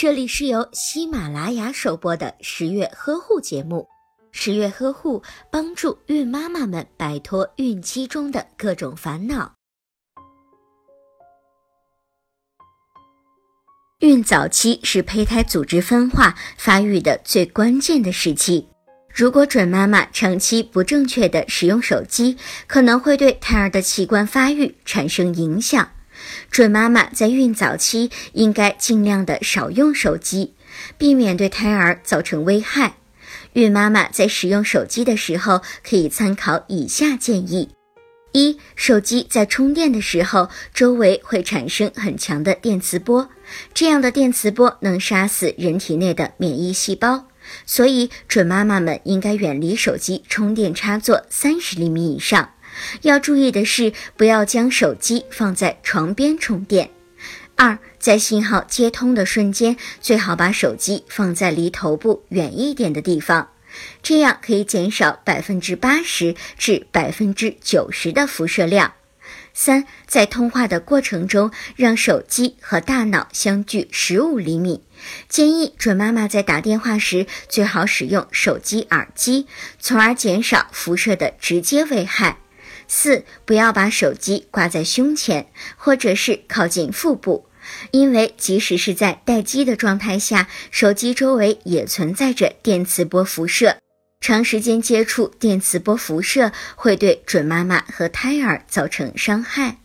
这里是由喜马拉雅首播的十月呵护节目。十月呵护帮助孕妈妈们摆脱孕期中的各种烦恼。孕早期是胚胎组织分化发育的最关键的时期。如果准妈妈长期不正确的使用手机，可能会对胎儿的器官发育产生影响。准妈妈在孕早期应该尽量的少用手机，避免对胎儿造成危害。孕妈妈在使用手机的时候，可以参考以下建议：一、手机在充电的时候，周围会产生很强的电磁波，这样的电磁波能杀死人体内的免疫细胞，所以准妈妈们应该远离手机充电插座三十厘米以上。要注意的是，不要将手机放在床边充电。二，在信号接通的瞬间，最好把手机放在离头部远一点的地方，这样可以减少百分之八十至百分之九十的辐射量。三，在通话的过程中，让手机和大脑相距十五厘米。建议准妈妈在打电话时，最好使用手机耳机，从而减少辐射的直接危害。四，不要把手机挂在胸前，或者是靠近腹部，因为即使是在待机的状态下，手机周围也存在着电磁波辐射。长时间接触电磁波辐射会对准妈妈和胎儿造成伤害。